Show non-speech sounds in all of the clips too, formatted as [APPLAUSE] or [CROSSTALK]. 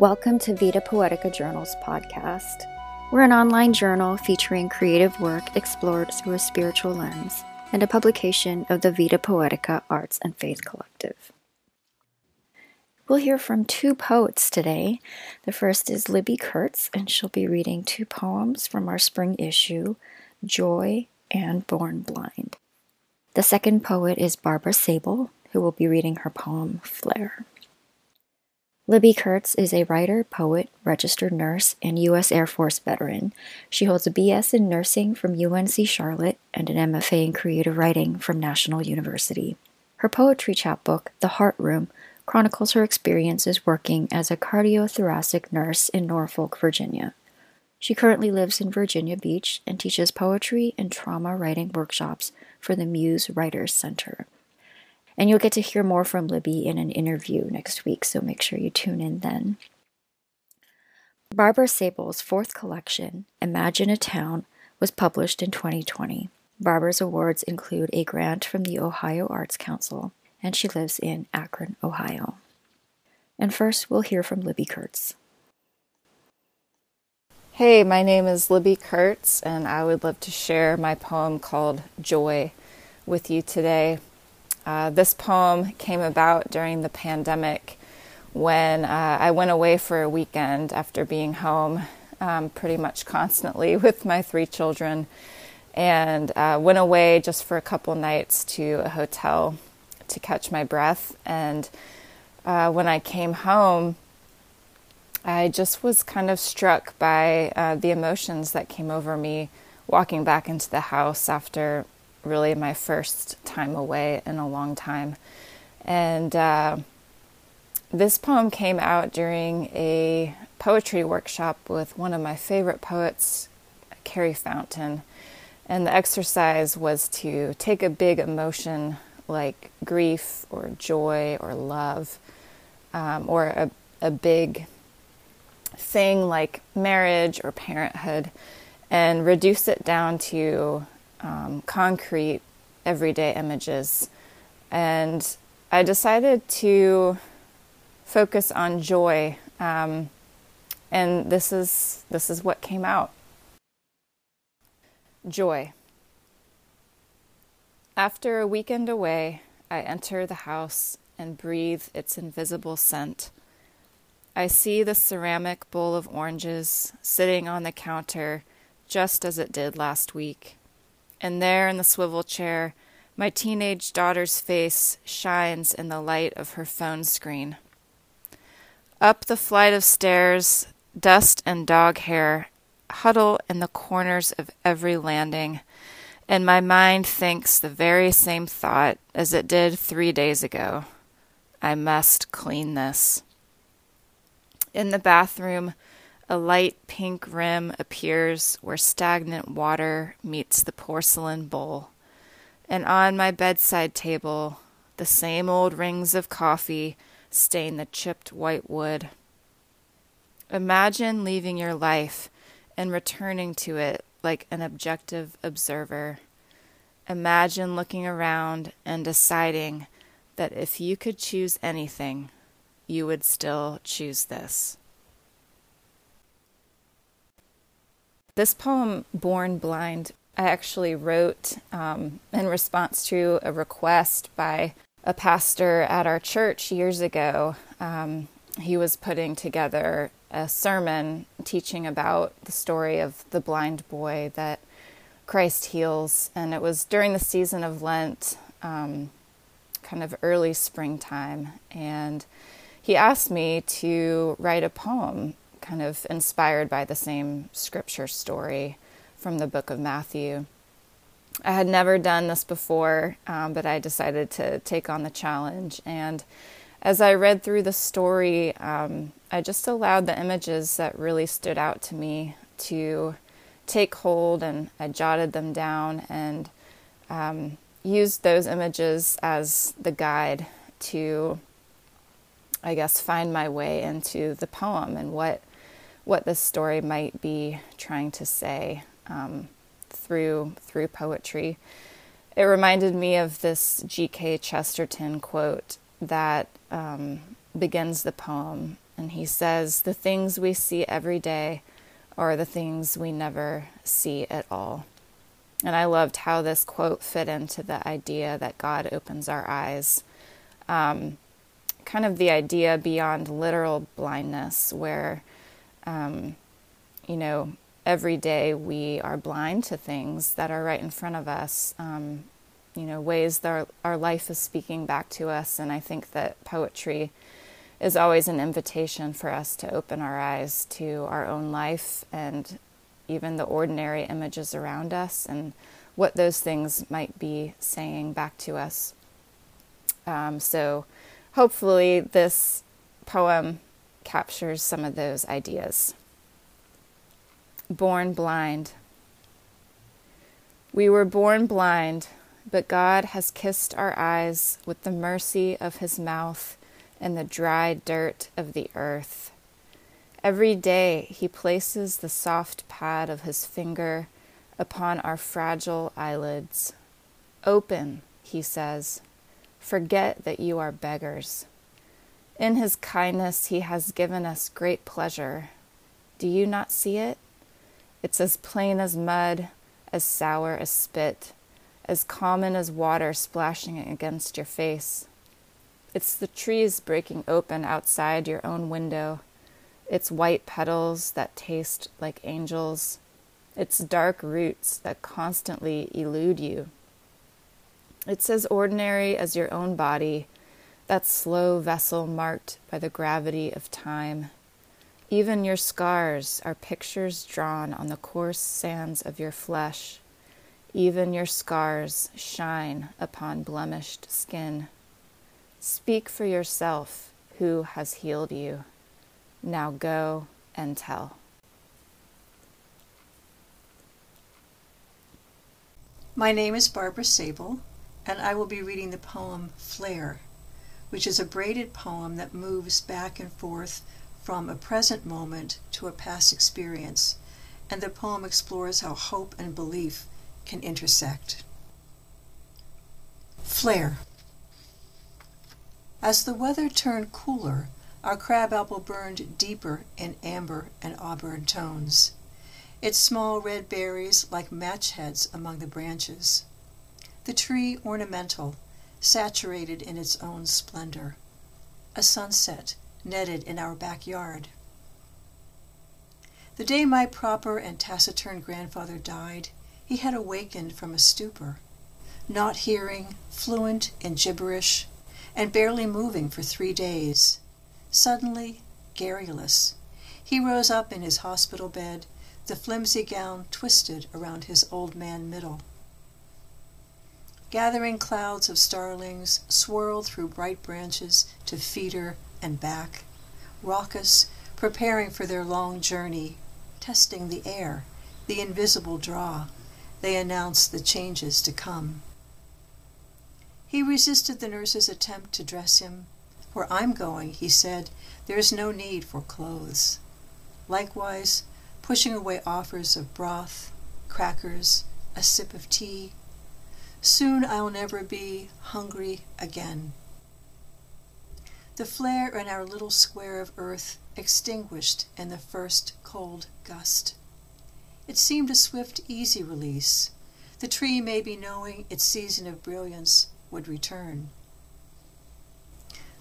Welcome to Vita Poetica Journals podcast. We're an online journal featuring creative work explored through a spiritual lens and a publication of the Vita Poetica Arts and Faith Collective. We'll hear from two poets today. The first is Libby Kurtz, and she'll be reading two poems from our spring issue, Joy and Born Blind. The second poet is Barbara Sabol, who will be reading her poem, Flare. Libby Kurtz is a writer, poet, registered nurse, and U.S. Air Force veteran. She holds a BS in nursing from UNC Charlotte and an MFA in creative writing from National University. Her poetry chapbook, The Heart Room, chronicles her experiences working as a cardiothoracic nurse in Norfolk, Virginia. She currently lives in Virginia Beach and teaches poetry and trauma writing workshops for the Muse Writers Center. And you'll get to hear more from Libby in an interview next week, so make sure you tune in then. Barbara Sabol's fourth collection, Imagine a Town, was published in 2020. Barbara's awards include a grant from the Ohio Arts Council and she lives in Akron, Ohio. And first, we'll hear from Libby Kurtz. Hey, my name is Libby Kurtz, and I would love to share my poem called Joy with you today. Uh, this poem came about during the pandemic when uh, I went away for a weekend after being home um, pretty much constantly [LAUGHS] with my three children and uh, went away just for a couple nights to a hotel to catch my breath. And uh, when I came home, I just was kind of struck by uh, the emotions that came over me walking back into the house after really my first time away in a long time. And uh, this poem came out during a poetry workshop with one of my favorite poets, Carrie Fountain. And the exercise was to take a big emotion like grief or joy or love, um, or a, a big thing like marriage or parenthood, and reduce it down to um, concrete, everyday images. And I decided to focus on joy, um, and this is this is what came out. Joy. After a weekend away, I enter the house and breathe its invisible scent. I see the ceramic bowl of oranges sitting on the counter just as it did last week. And there in the swivel chair, my teenage daughter's face shines in the light of her phone screen. Up the flight of stairs, dust and dog hair huddle in the corners of every landing and my mind thinks the very same thought as it did three days ago. I must clean this. In the bathroom, a light pink rim appears where stagnant water meets the porcelain bowl. And on my bedside table, the same old rings of coffee stain the chipped white wood. Imagine leaving your life and returning to it like an objective observer. Imagine looking around and deciding that if you could choose anything, you would still choose this. This poem, Born Blind, I actually wrote um, in response to a request by a pastor at our church years ago. Um, he was putting together a sermon teaching about the story of the blind boy that Christ heals, and it was during the season of Lent, um, kind of early springtime, and he asked me to write a poem, kind of inspired by the same scripture story from the book of Matthew. I had never done this before, um, but I decided to take on the challenge. And as I read through the story, um, I just allowed the images that really stood out to me to take hold, and I jotted them down and um, used those images as the guide to, I guess, find my way into the poem and what what this story might be trying to say um, through through poetry. It reminded me of this G.K. Chesterton quote that um, begins the poem, And he says, The things we see every day are the things we never see at all. And I loved how this quote fit into the idea that God opens our eyes. Um, kind of the idea beyond literal blindness, where, um, you know, every day we are blind to things that are right in front of us, um, you know, ways that our, our life is speaking back to us. And I think that poetry is always an invitation for us to open our eyes to our own life and even the ordinary images around us and what those things might be saying back to us. Um, so, hopefully, this poem captures some of those ideas. Born blind. We were born blind, but God has kissed our eyes with the mercy of his mouth and the dry dirt of the earth. Every day he places the soft pad of his finger upon our fragile eyelids. Open, he says. Forget that you are beggars. In his kindness, he has given us great pleasure. Do you not see it? It's as plain as mud, as sour as spit, as common as water splashing against your face. It's the trees breaking open outside your own window, its white petals that taste like angels, its dark roots that constantly elude you. It's as ordinary as your own body, that slow vessel marked by the gravity of time. Even your scars are pictures drawn on the coarse sands of your flesh. Even your scars shine upon blemished skin. Speak for yourself who has healed you. Now go and tell. My name is Barbara Sabol, and I will be reading the poem Flare, which is a braided poem that moves back and forth from a present moment to a past experience, and the poem explores how hope and belief can intersect. Flare. As the weather turned cooler, our crabapple burned deeper in amber and auburn tones, its small red berries like match heads among the branches. The tree ornamental, saturated in its own splendor. A sunset netted in our backyard. The day my proper and taciturn grandfather died, he had awakened from a stupor, not hearing, fluent in gibberish, and barely moving for three days. Suddenly, garrulous, he rose up in his hospital bed, the flimsy gown twisted around his old man middle. Gathering clouds of starlings swirl through bright branches to feeder and back, raucous, preparing for their long journey, testing the air, the invisible draw. They announce the changes to come. He resisted the nurse's attempt to dress him. Where I'm going, he said, there's no need for clothes. Likewise, pushing away offers of broth, crackers, a sip of tea. Soon I'll never be hungry again. The flare in our little square of earth extinguished in the first cold gust. It seemed a swift, easy release. The tree may be knowing its season of brilliance would return.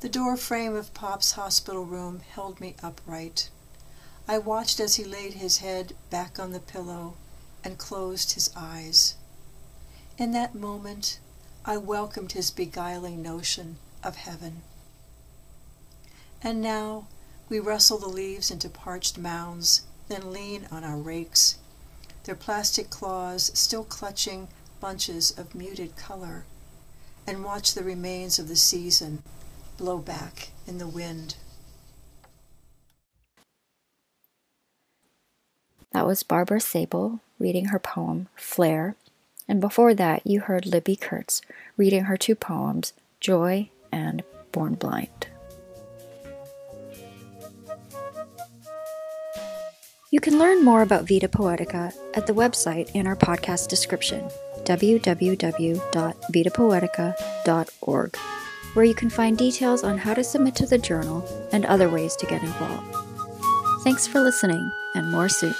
The door frame of Pop's hospital room held me upright. I watched as he laid his head back on the pillow and closed his eyes. In that moment, I welcomed his beguiling notion of heaven. And now we rustle the leaves into parched mounds, then lean on our rakes, their plastic claws still clutching bunches of muted color and watch the remains of the season blow back in the wind. That was Barbara Sabol reading her poem, Flare. And before that, you heard Libby Kurtz reading her two poems, Joy and Born Blind. You can learn more about Vita Poetica at the website in our podcast description www.vitapoetica.org. where you can find details on how to submit to the journal and other ways to get involved. Thanks for listening, and more soon.